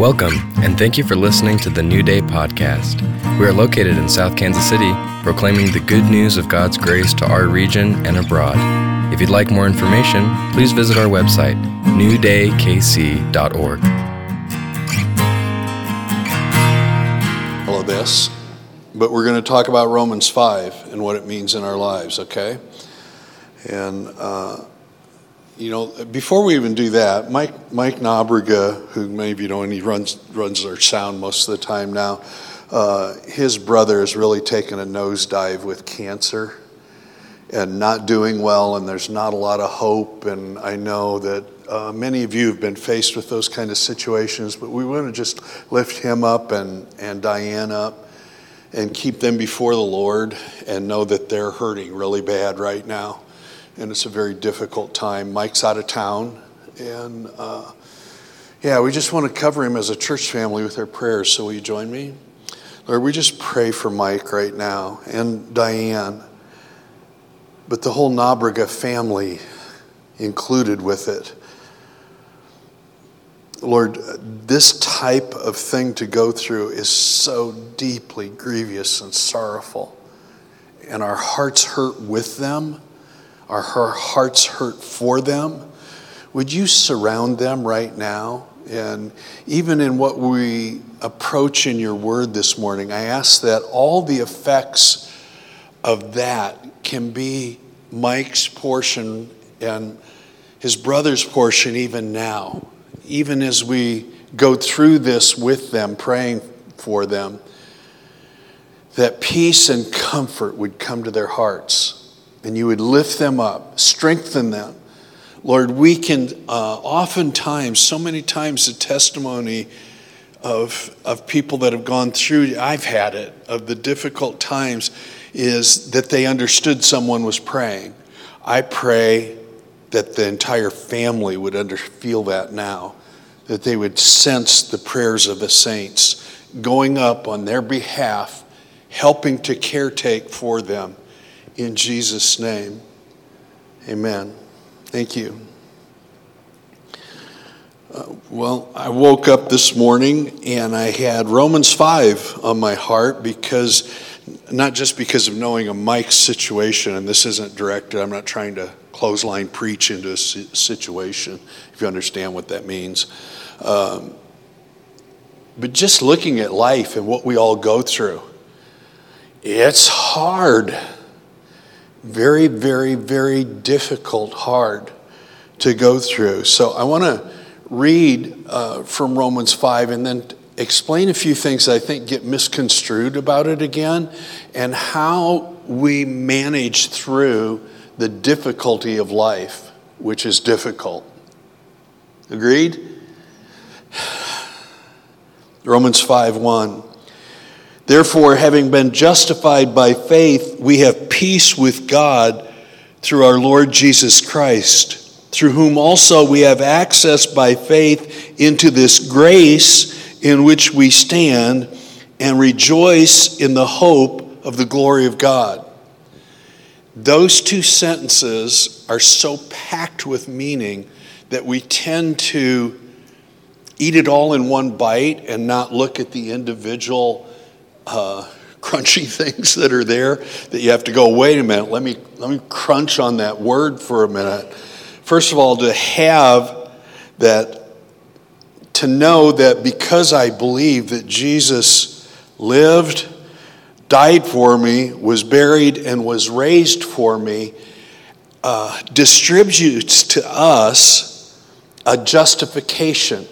Welcome, and thank you for listening to the New Day podcast. We are located in South Kansas City, proclaiming the good news of God's grace to our region and abroad. If you'd like more information, please visit our website, newdaykc.org. All of this, but we're going to talk about Romans 5 and what it means in our lives, okay? And uh, you know, before we even do that, Mike Mike Nobriga, who many of you know, and he runs runs our sound most of the time now. Uh, his brother has really taken a nosedive with cancer and not doing well, and there's not a lot of hope. And I know that uh, many of you have been faced with those kind of situations, but we want to just lift him up and, and Diane up and keep them before the Lord and know that they're hurting really bad right now and it's a very difficult time. Mike's out of town, and uh, yeah, we just want to cover him as a church family with our prayers. So, will you join me? Lord, we just pray for Mike right now and Diane, but the whole Nobriga family included with it. Lord, this type of thing to go through is so deeply grievous and sorrowful, and our hearts hurt with them are her hearts hurt for them? Would you surround them right now? And even in what we approach in your word this morning, I ask that all the effects of that can be Mike's portion and his brother's portion even now, even as we go through this with them, praying for them, that peace and comfort would come to their hearts and you would lift them up, strengthen them. Lord, we can uh, oftentimes, so many times, the testimony of, of people that have gone through, I've had it, of the difficult times, is that they understood someone was praying. I pray that the entire family would under, feel that now, that they would sense the prayers of the saints going up on their behalf, helping to caretake for them in Jesus' name. Amen. Thank you. Uh, well, I woke up this morning and I had Romans 5 on my heart because, not just because of knowing a Mike's situation, and this isn't directed, I'm not trying to clothesline preach into a situation, if you understand what that means. Um, but just looking at life and what we all go through, it's hard very, very, very difficult, hard to go through. So I want to read uh, from Romans 5 and then explain a few things I think get misconstrued about it again and how we manage through the difficulty of life, which is difficult. Agreed? Romans 5 1. Therefore, having been justified by faith, we have peace with God through our Lord Jesus Christ, through whom also we have access by faith into this grace in which we stand and rejoice in the hope of the glory of God. Those two sentences are so packed with meaning that we tend to eat it all in one bite and not look at the individual uh, crunchy things that are there that you have to go, wait a minute, let me, let me crunch on that word for a minute. First of all, to have that, to know that because I believe that Jesus lived, died for me, was buried, and was raised for me, uh, distributes to us a justification.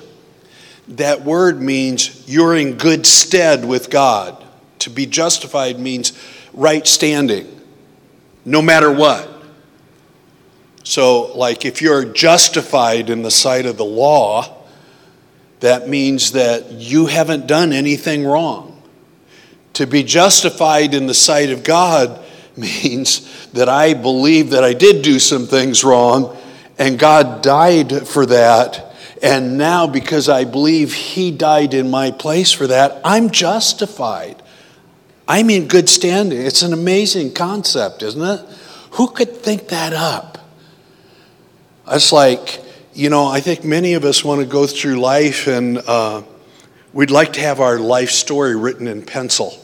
That word means you're in good stead with God. To be justified means right standing, no matter what. So, like if you're justified in the sight of the law, that means that you haven't done anything wrong. To be justified in the sight of God means that I believe that I did do some things wrong and God died for that. And now, because I believe He died in my place for that, I'm justified. I'm in good standing. It's an amazing concept, isn't it? Who could think that up? It's like, you know, I think many of us want to go through life and uh, We'd like to have our life story written in pencil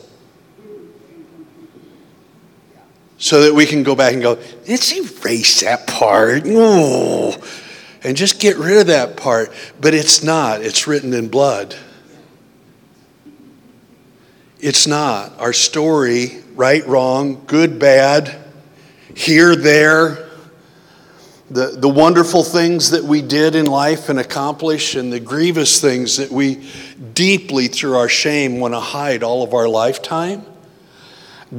so that we can go back and go, let's erase that part. No. And just get rid of that part. But it's not, it's written in blood. It's not. Our story, right, wrong, good, bad, here, there, the, the wonderful things that we did in life and accomplish, and the grievous things that we deeply, through our shame, want to hide all of our lifetime.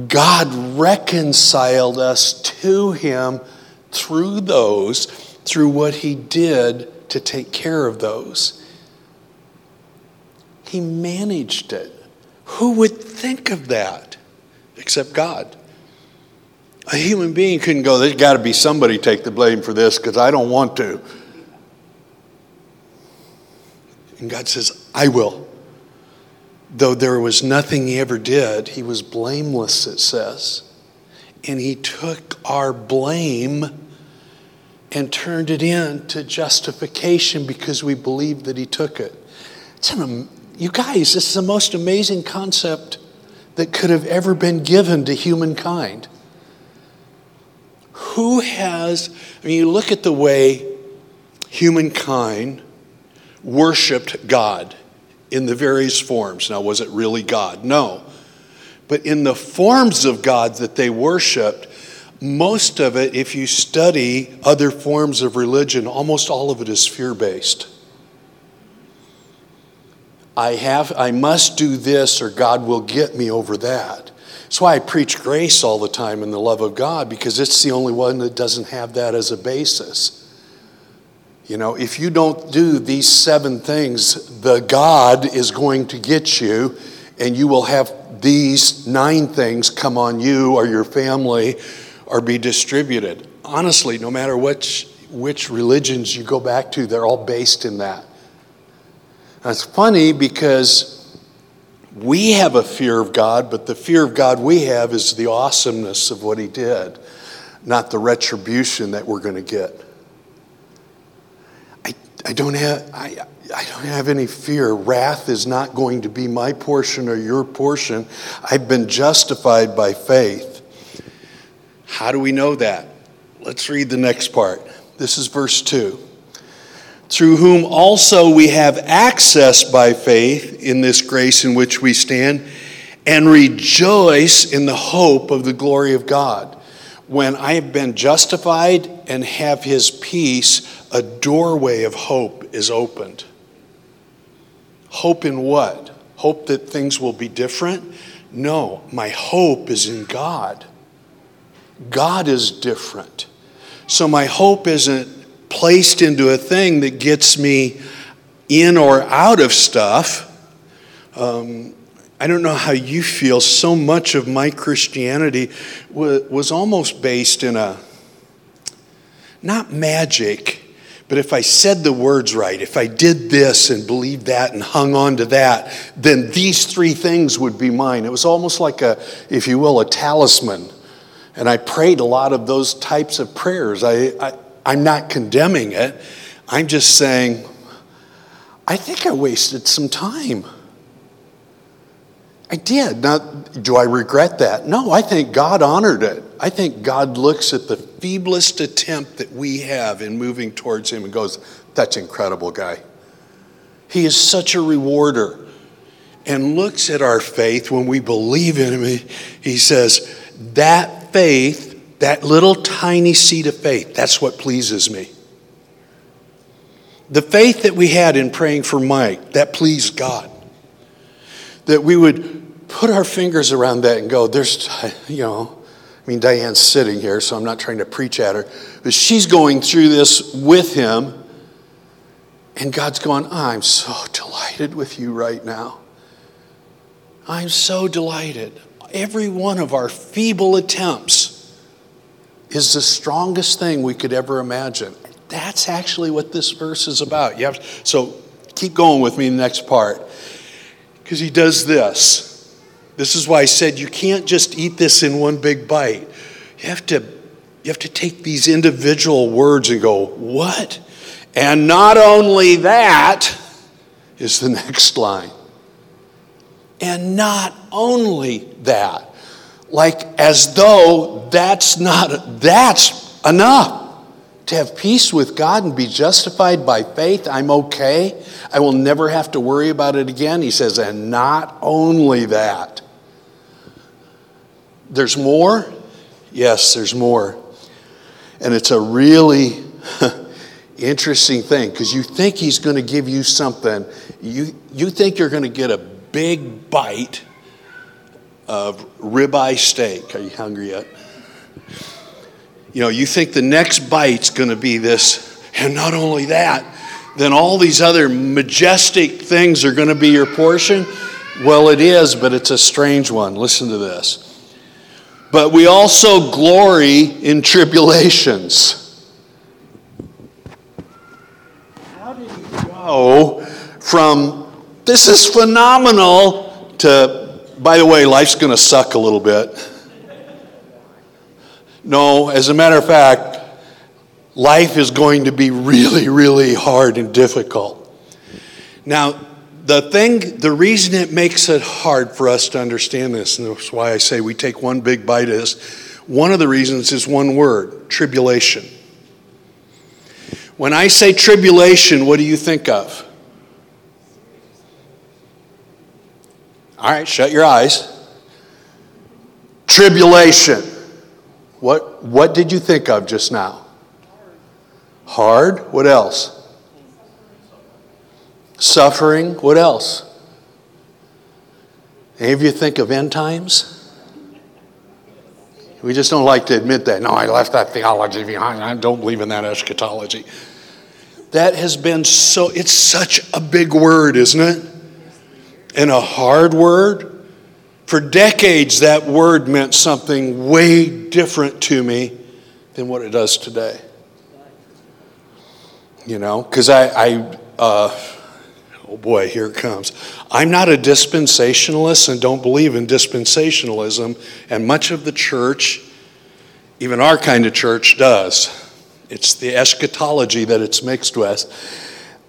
God reconciled us to Him through those, through what He did to take care of those. He managed it. Who would think of that except God? A human being couldn't go, there's got to be somebody take the blame for this because I don't want to. And God says, I will. Though there was nothing he ever did, he was blameless, it says. And he took our blame and turned it into justification because we believed that he took it. It's an, you guys, this is the most amazing concept that could have ever been given to humankind. Who has, I mean, you look at the way humankind worshiped God in the various forms. Now, was it really God? No. But in the forms of God that they worshiped, most of it, if you study other forms of religion, almost all of it is fear based. I have I must do this or God will get me over that. That's why I preach grace all the time in the love of God because it's the only one that doesn't have that as a basis. You know, if you don't do these seven things, the God is going to get you, and you will have these nine things come on you or your family or be distributed. Honestly, no matter which, which religions you go back to, they're all based in that. That's funny because we have a fear of God, but the fear of God we have is the awesomeness of what He did, not the retribution that we're going to get. I, I, don't have, I, I don't have any fear. Wrath is not going to be my portion or your portion. I've been justified by faith. How do we know that? Let's read the next part. This is verse 2 through whom also we have access by faith in this grace in which we stand, and rejoice in the hope of the glory of God. When I have been justified and have his peace, a doorway of hope is opened. Hope in what? Hope that things will be different? No, my hope is in God. God is different. So my hope isn't placed into a thing that gets me in or out of stuff. Um, I don't know how you feel. So much of my Christianity was, was almost based in a, not magic, but if I said the words right, if I did this and believed that and hung on to that, then these three things would be mine. It was almost like a, if you will, a talisman. And I prayed a lot of those types of prayers. I, I I'm not condemning it. I'm just saying, I think I wasted some time. I did. Now, do I regret that? No, I think God honored it. I think God looks at the feeblest attempt that we have in moving towards Him and goes, That's incredible, guy. He is such a rewarder. And looks at our faith when we believe in Him. He says, That faith that little tiny seed of faith, that's what pleases me. The faith that we had in praying for Mike, that pleased God. That we would put our fingers around that and go, there's, you know, I mean, Diane's sitting here, so I'm not trying to preach at her, but she's going through this with him. And God's going, I'm so delighted with you right now. I'm so delighted. Every one of our feeble attempts is the strongest thing we could ever imagine. That's actually what this verse is about. You have, so keep going with me in the next part. Because he does this. This is why I said you can't just eat this in one big bite. You have to, you have to take these individual words and go, what? And not only that is the next line. And not only that, like as though that's not that's enough to have peace with God and be justified by faith, I'm okay. I will never have to worry about it again. He says, and not only that. There's more? Yes, there's more. And it's a really interesting thing because you think he's going to give you something. You, you think you're going to get a big bite of ribeye steak. Are you hungry yet? You know, you think the next bite's going to be this, and not only that, then all these other majestic things are going to be your portion. Well, it is, but it's a strange one. Listen to this. But we also glory in tribulations. How did you go from this is phenomenal to, by the way, life's going to suck a little bit? No, as a matter of fact, life is going to be really, really hard and difficult. Now, the thing, the reason it makes it hard for us to understand this, and that's why I say we take one big bite, is one of the reasons is one word tribulation. When I say tribulation, what do you think of? All right, shut your eyes. Tribulation. What, what did you think of just now? Hard. What else? Suffering. What else? Any of you think of end times? We just don't like to admit that. No, I left that theology behind. I don't believe in that eschatology. That has been so, it's such a big word, isn't it? And a hard word. For decades, that word meant something way different to me than what it does today. You know, because I, I uh, oh boy, here it comes. I'm not a dispensationalist and don't believe in dispensationalism, and much of the church, even our kind of church, does. It's the eschatology that it's mixed with.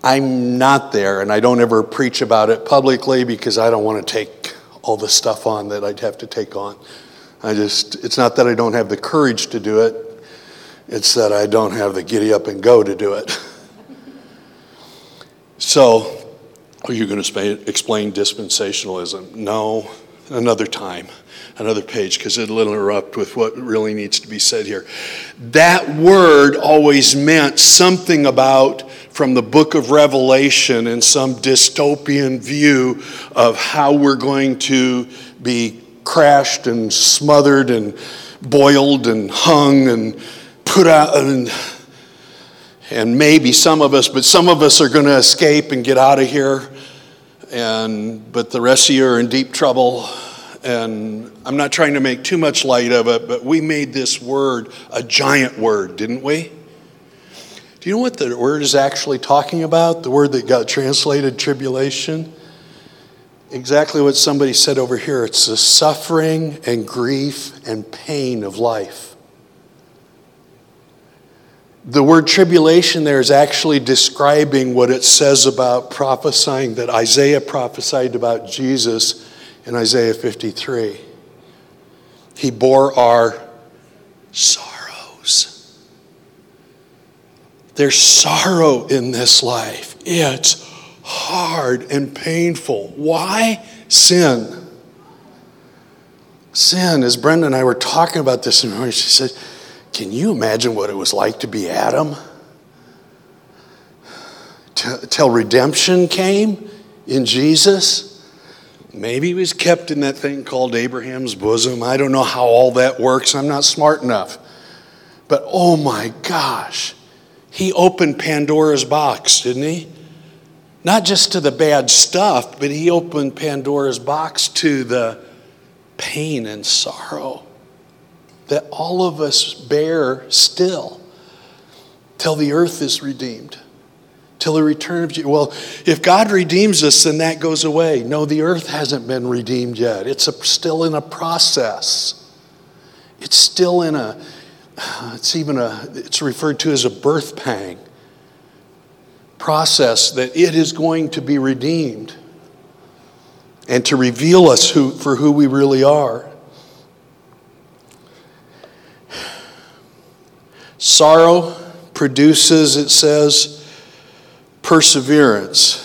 I'm not there, and I don't ever preach about it publicly because I don't want to take all the stuff on that I'd have to take on. I just, it's not that I don't have the courage to do it, it's that I don't have the giddy up and go to do it. so, are you going to explain dispensationalism? No, another time, another page, because it'll interrupt with what really needs to be said here. That word always meant something about from the book of Revelation and some dystopian view of how we're going to be crashed and smothered and boiled and hung and put out and and maybe some of us but some of us are going to escape and get out of here. And but the rest of you are in deep trouble. And I'm not trying to make too much light of it but we made this word a giant word didn't we do you know what the word is actually talking about? The word that got translated tribulation? Exactly what somebody said over here. It's the suffering and grief and pain of life. The word tribulation there is actually describing what it says about prophesying that Isaiah prophesied about Jesus in Isaiah 53. He bore our sorrows. There's sorrow in this life. It's hard and painful. Why? Sin. Sin, as Brenda and I were talking about this, and she said, Can you imagine what it was like to be Adam? Till redemption came in Jesus. Maybe he was kept in that thing called Abraham's bosom. I don't know how all that works. I'm not smart enough. But oh my gosh, he opened Pandora's box, didn't he? Not just to the bad stuff, but he opened Pandora's box to the pain and sorrow that all of us bear still till the earth is redeemed, till the return of Jesus. Well, if God redeems us, then that goes away. No, the earth hasn't been redeemed yet. It's a, still in a process. It's still in a it's even a it's referred to as a birth pang process that it is going to be redeemed and to reveal us who, for who we really are. Sorrow produces, it says, perseverance.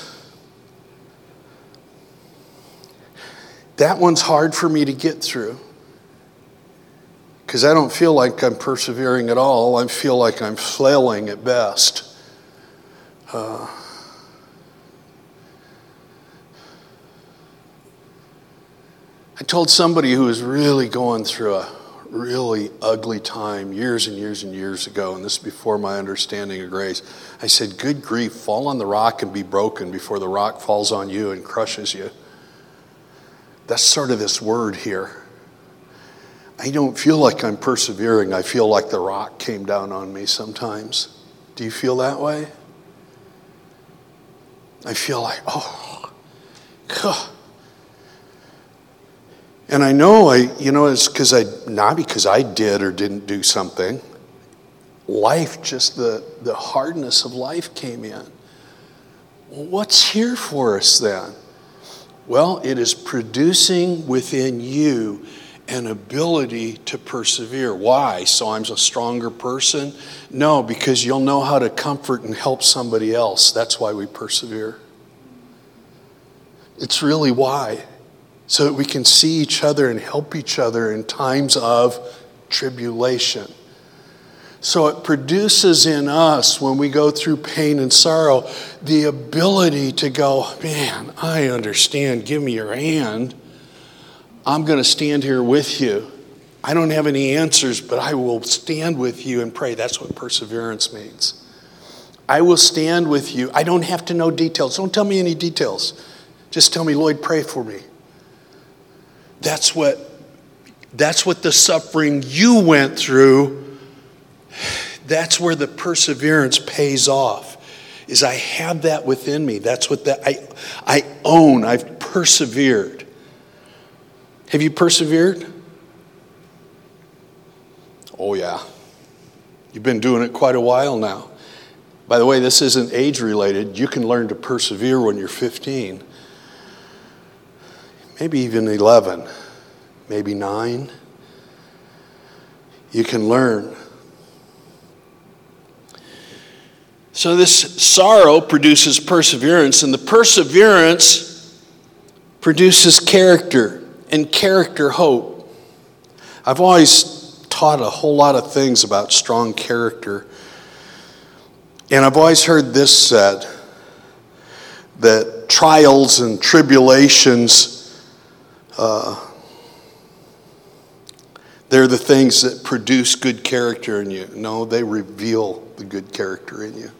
That one's hard for me to get through because I don't feel like I'm persevering at all. I feel like I'm flailing at best. Uh, I told somebody who was really going through a really ugly time years and years and years ago, and this is before my understanding of grace. I said, Good grief, fall on the rock and be broken before the rock falls on you and crushes you. That's sort of this word here. I don't feel like I'm persevering. I feel like the rock came down on me sometimes. Do you feel that way? I feel like, oh, God. And I know I, you know, it's because I, not because I did or didn't do something. Life, just the, the hardness of life came in. Well, what's here for us then? Well, it is producing within you an ability to persevere. Why? So I'm a stronger person? No, because you'll know how to comfort and help somebody else. That's why we persevere. It's really why so that we can see each other and help each other in times of tribulation. So it produces in us, when we go through pain and sorrow, the ability to go, man, I understand. Give me your hand. I'm going to stand here with you. I don't have any answers, but I will stand with you and pray. That's what perseverance means. I will stand with you. I don't have to know details. Don't tell me any details. Just tell me, Lloyd, pray for me. That's what, that's what the suffering you went through, that's where the perseverance pays off. Is I have that within me. That's what that I, I own. I've persevered. Have you persevered? Oh, yeah. You've been doing it quite a while now. By the way, this isn't age related. You can learn to persevere when you're 15 maybe even 11, maybe 9. You can learn. So, this sorrow produces perseverance, and the perseverance produces character, and character, hope. I've always taught a whole lot of things about strong character, and I've always heard this said that trials and tribulations uh, they're the things that produce good character in you. No, they reveal the good character in you.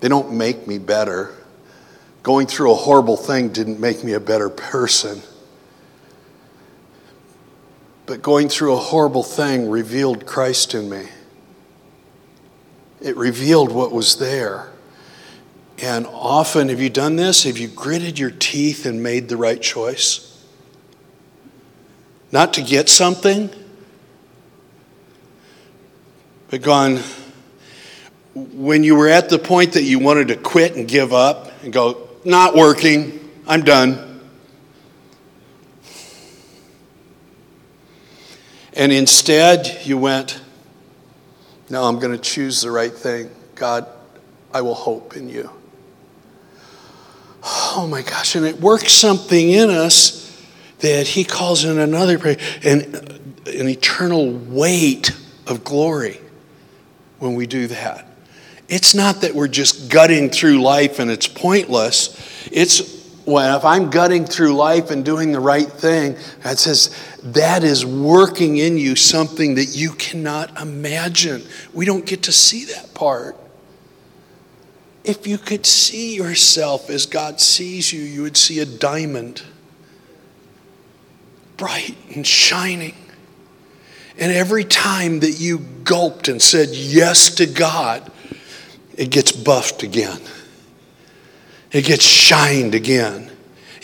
They don't make me better. Going through a horrible thing didn't make me a better person. But going through a horrible thing revealed Christ in me. It revealed what was there. And often, have you done this? Have you gritted your teeth and made the right choice? not to get something, but gone when you were at the point that you wanted to quit and give up and go, not working, I'm done. And instead, you went, no, I'm going to choose the right thing. God, I will hope in you. Oh my gosh, and it works something in us that he calls in another prayer an, an eternal weight of glory when we do that. It's not that we're just gutting through life and it's pointless. It's when if I'm gutting through life and doing the right thing, God says that is working in you something that you cannot imagine. We don't get to see that part. If you could see yourself as God sees you, you would see a diamond bright and shining. And every time that you gulped and said yes to God, it gets buffed again. It gets shined again.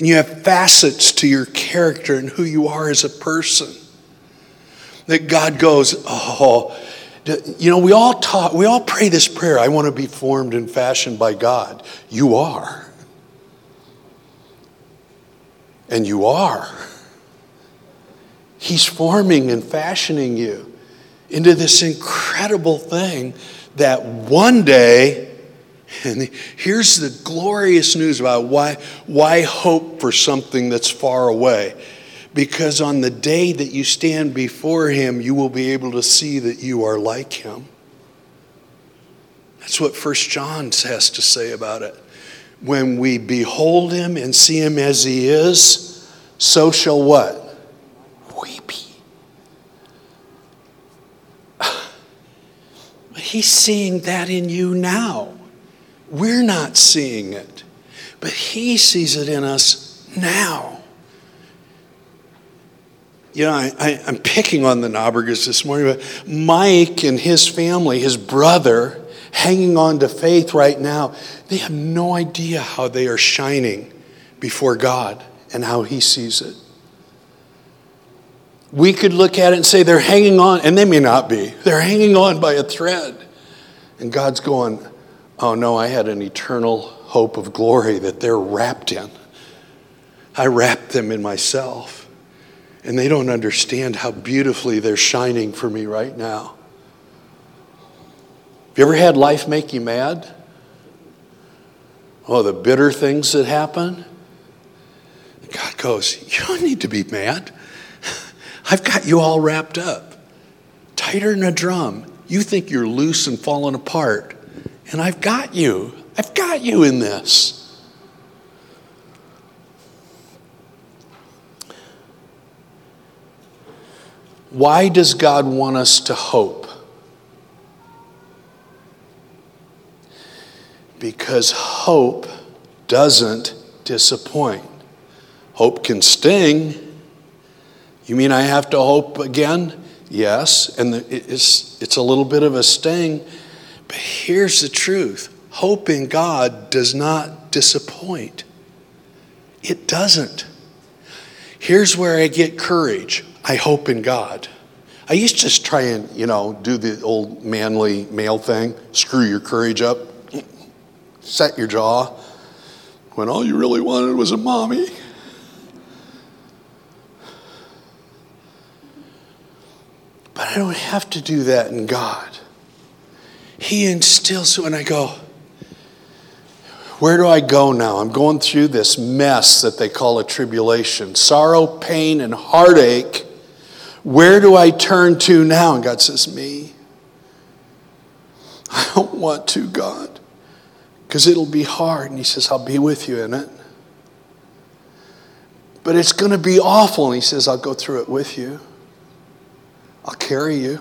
And you have facets to your character and who you are as a person. That God goes, oh, you know, we all talk, we all pray this prayer I want to be formed and fashioned by God. You are. And you are. He's forming and fashioning you into this incredible thing that one day, and here's the glorious news about why, why hope for something that's far away. Because on the day that you stand before Him, you will be able to see that you are like Him. That's what First John has to say about it. When we behold Him and see Him as He is, so shall what? Weep. He's seeing that in you now. We're not seeing it, but He sees it in us now. You know, I, am picking on the Nobrigas this morning, but Mike and his family, his brother, hanging on to faith right now, they have no idea how they are shining before God and how He sees it. We could look at it and say they're hanging on, and they may not be. They're hanging on by a thread. And God's going, Oh no, I had an eternal hope of glory that they're wrapped in. I wrapped them in myself. And they don't understand how beautifully they're shining for me right now. Have you ever had life make you mad? Oh, the bitter things that happen? God goes, You don't need to be mad. I've got you all wrapped up, tighter than a drum. You think you're loose and falling apart, and I've got you. I've got you in this. Why does God want us to hope? Because hope doesn't disappoint. Hope can sting. You mean I have to hope again? Yes, and it's, it's a little bit of a sting. Here's the truth hope in God does not disappoint. It doesn't. Here's where I get courage. I hope in God. I used to just try and, you know, do the old manly male thing screw your courage up, set your jaw, when all you really wanted was a mommy. But I don't have to do that in God. He instills it when I go, where do I go now? I'm going through this mess that they call a tribulation sorrow, pain, and heartache. Where do I turn to now? And God says, Me. I don't want to, God, because it'll be hard. And He says, I'll be with you in it. But it's going to be awful. And He says, I'll go through it with you. I'll carry you,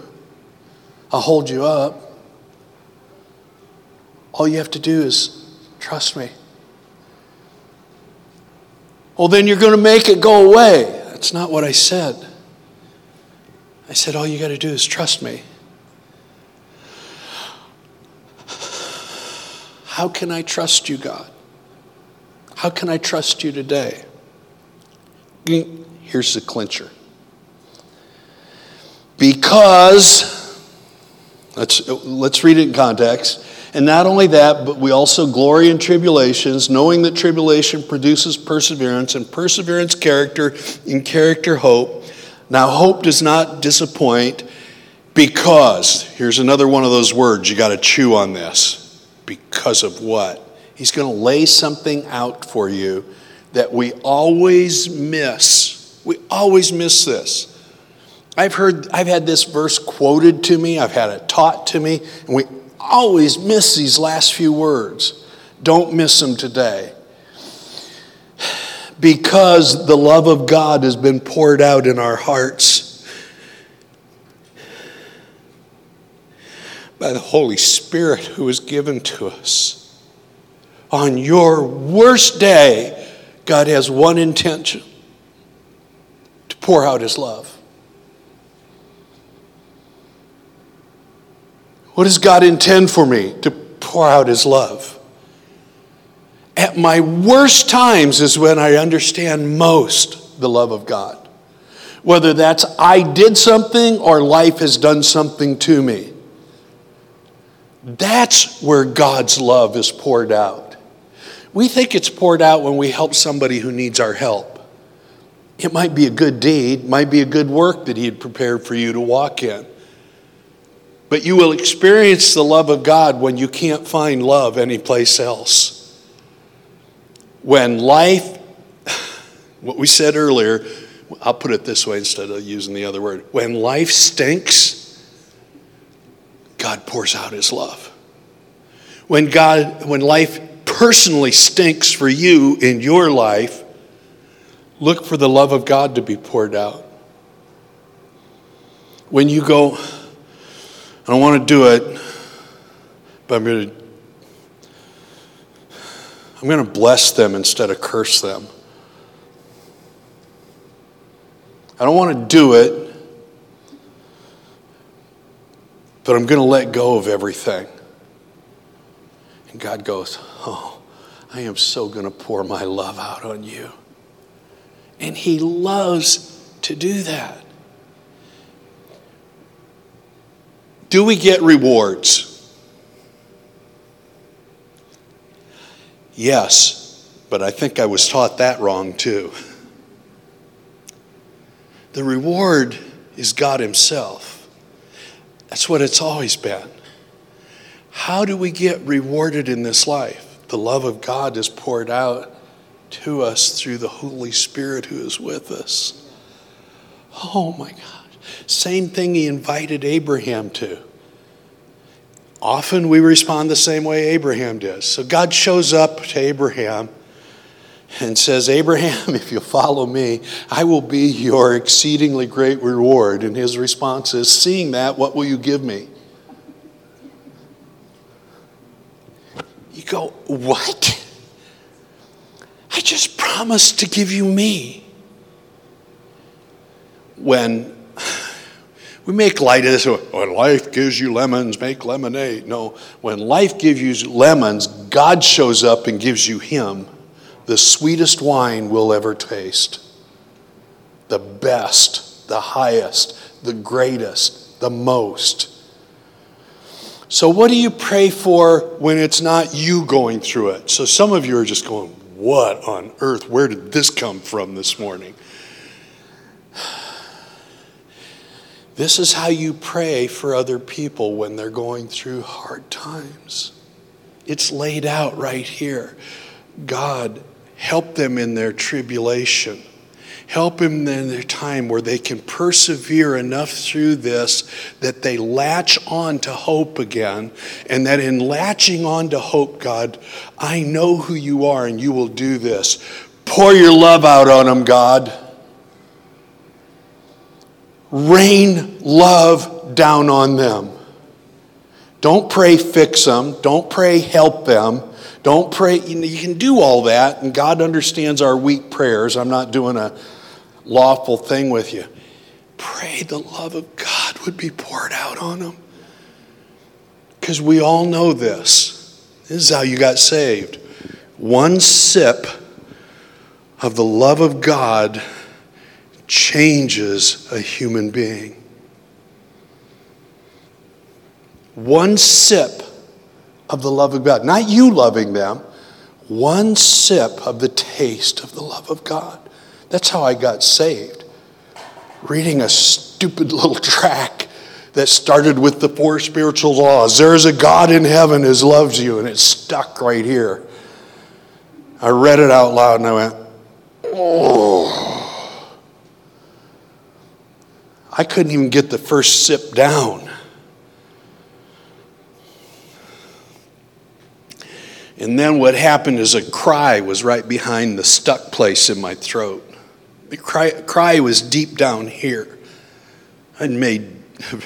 I'll hold you up. All you have to do is Trust me. Well, then you're going to make it go away. That's not what I said. I said, all you got to do is trust me. How can I trust you, God? How can I trust you today? Here's the clincher. Because, let's, let's read it in context. And not only that, but we also glory in tribulations, knowing that tribulation produces perseverance, and perseverance, character, and character, hope. Now, hope does not disappoint because, here's another one of those words, you got to chew on this. Because of what? He's going to lay something out for you that we always miss. We always miss this. I've heard, I've had this verse quoted to me, I've had it taught to me, and we always miss these last few words. Don't miss them today. Because the love of God has been poured out in our hearts by the Holy Spirit who was given to us. On your worst day, God has one intention to pour out His love. What does God intend for me? To pour out His love. At my worst times is when I understand most the love of God. Whether that's I did something or life has done something to me. That's where God's love is poured out. We think it's poured out when we help somebody who needs our help. It might be a good deed, might be a good work that He had prepared for you to walk in. But you will experience the love of God when you can't find love anyplace else. When life, what we said earlier, I'll put it this way instead of using the other word. When life stinks, God pours out his love. When God, when life personally stinks for you in your life, look for the love of God to be poured out. When you go, I don't want to do it, but I'm going to I'm going to bless them instead of curse them. I don't want to do it, but I'm going to let go of everything. And God goes, Oh, I am so going to pour my love out on you. And He loves to do that. Do we get rewards? Yes, but I think I was taught that wrong too. The reward is God Himself. That's what it's always been. How do we get rewarded in this life? The love of God is poured out to us through the Holy Spirit who is with us. Oh my God. Same thing He invited Abraham to. Often we respond the same way Abraham does. So God shows up to Abraham and says, Abraham, if you follow me, I will be your exceedingly great reward. And his response is, Seeing that, what will you give me? You go, What? I just promised to give you me. When we make light of this. Oh, when life gives you lemons, make lemonade. No, when life gives you lemons, God shows up and gives you Him, the sweetest wine we'll ever taste, the best, the highest, the greatest, the most. So, what do you pray for when it's not you going through it? So, some of you are just going, What on earth? Where did this come from this morning? This is how you pray for other people when they're going through hard times. It's laid out right here. God, help them in their tribulation. Help them in their time where they can persevere enough through this that they latch on to hope again. And that in latching on to hope, God, I know who you are and you will do this. Pour your love out on them, God rain love down on them. Don't pray fix them. Don't pray help them. Don't pray. You can do all that, and God understands our weak prayers. I'm not doing a lawful thing with you. Pray the love of God would be poured out on them. Because we all know this. This is how you got saved. One sip of the love of God changes a human being. One sip of the love of God, not you loving them, one sip of the taste of the love of God. That's how I got saved. Reading a stupid little track that started with the four spiritual laws. There's a God in heaven who loves you, and it stuck right here. I read it out loud and I went, oh. I couldn't even get the first sip down. And then what happened is a cry was right behind the stuck place in my throat. The cry, cry was deep down here. I'd made,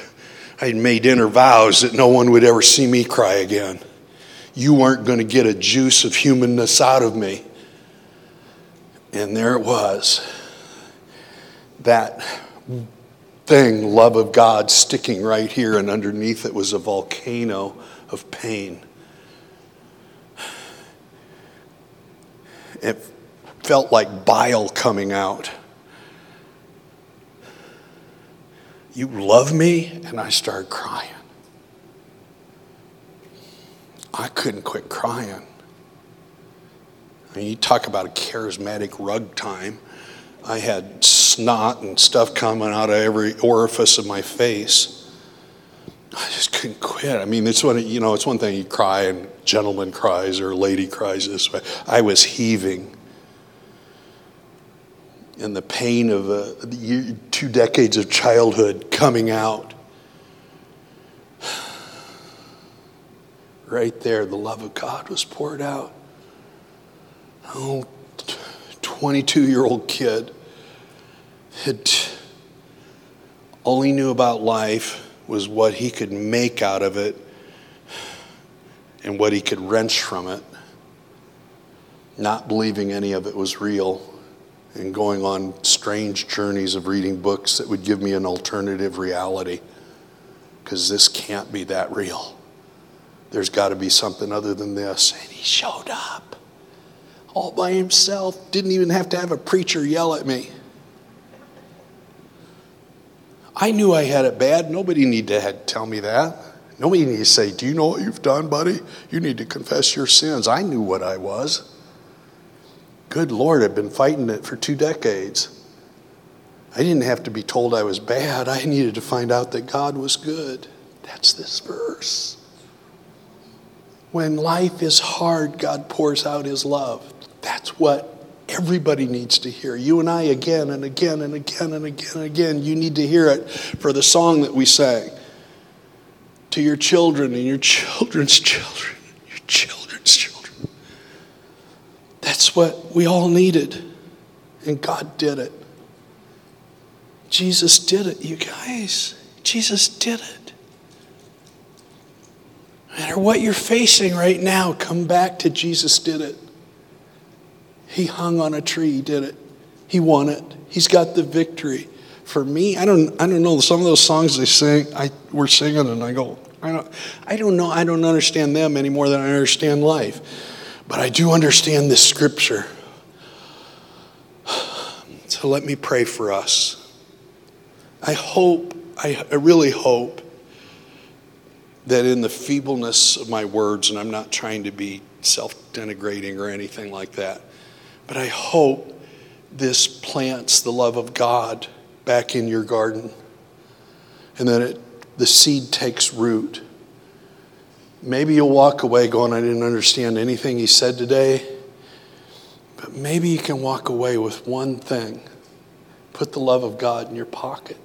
I'd made inner vows that no one would ever see me cry again. You weren't going to get a juice of humanness out of me. And there it was. That thing, love of God, sticking right here, and underneath it was a volcano of pain. It felt like bile coming out. You love me? And I started crying. I couldn't quit crying. I mean, you talk about a charismatic rug time. I had snot and stuff coming out of every orifice of my face. I just couldn't quit. I mean, it's one, you know, it's one thing you cry and gentleman cries or lady cries this way. I was heaving. And the pain of uh, two decades of childhood coming out. Right there, the love of God was poured out. Oh, 22 year old kid had all he knew about life was what he could make out of it and what he could wrench from it, not believing any of it was real, and going on strange journeys of reading books that would give me an alternative reality because this can't be that real. There's got to be something other than this. And he showed up all by himself, didn't even have to have a preacher yell at me. I knew I had it bad. Nobody needed to tell me that. Nobody needed to say, Do you know what you've done, buddy? You need to confess your sins. I knew what I was. Good Lord, I've been fighting it for two decades. I didn't have to be told I was bad. I needed to find out that God was good. That's this verse. When life is hard, God pours out his love. That's what Everybody needs to hear. You and I again and again and again and again and again. You need to hear it for the song that we sang. To your children and your children's children, your children's children. That's what we all needed. And God did it. Jesus did it, you guys. Jesus did it. No matter what you're facing right now, come back to Jesus did it. He hung on a tree, he did it. He won it. He's got the victory. For me, I don't, I don't know. Some of those songs they sing, I we're singing, and I go, I don't, I don't know. I don't understand them any more than I understand life, but I do understand this scripture. So let me pray for us. I hope, I, I really hope that in the feebleness of my words, and I'm not trying to be self denigrating or anything like that, but I hope this plants the love of God back in your garden and that it, the seed takes root. Maybe you'll walk away going, I didn't understand anything he said today. But maybe you can walk away with one thing put the love of God in your pocket.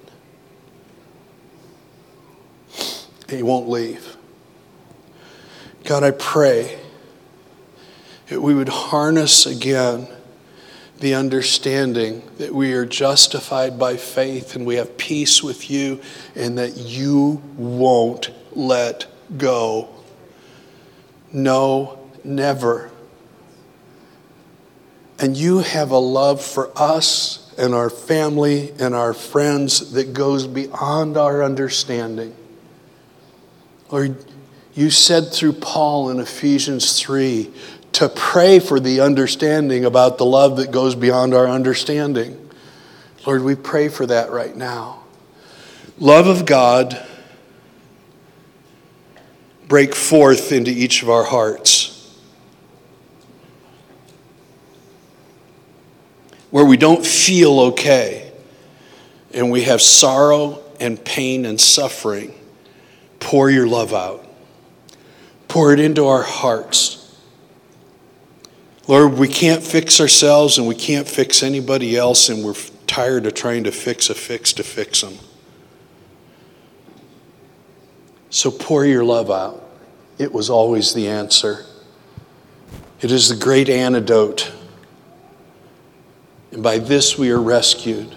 You won't leave. God, I pray that we would harness again the understanding that we are justified by faith and we have peace with you and that you won't let go. No, never. And you have a love for us and our family and our friends that goes beyond our understanding. Lord, you said through Paul in Ephesians 3 to pray for the understanding about the love that goes beyond our understanding. Lord, we pray for that right now. Love of God, break forth into each of our hearts. Where we don't feel okay and we have sorrow and pain and suffering, pour your love out. Pour it into our hearts Lord, we can't fix ourselves and we can't fix anybody else, and we're tired of trying to fix a fix to fix them. So pour your love out. It was always the answer. It is the great antidote. And by this we are rescued.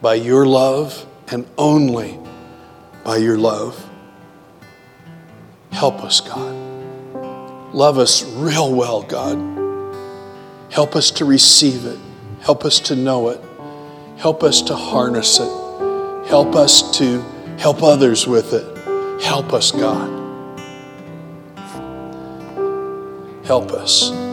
By your love and only by your love. Help us, God. Love us real well, God. Help us to receive it. Help us to know it. Help us to harness it. Help us to help others with it. Help us, God. Help us.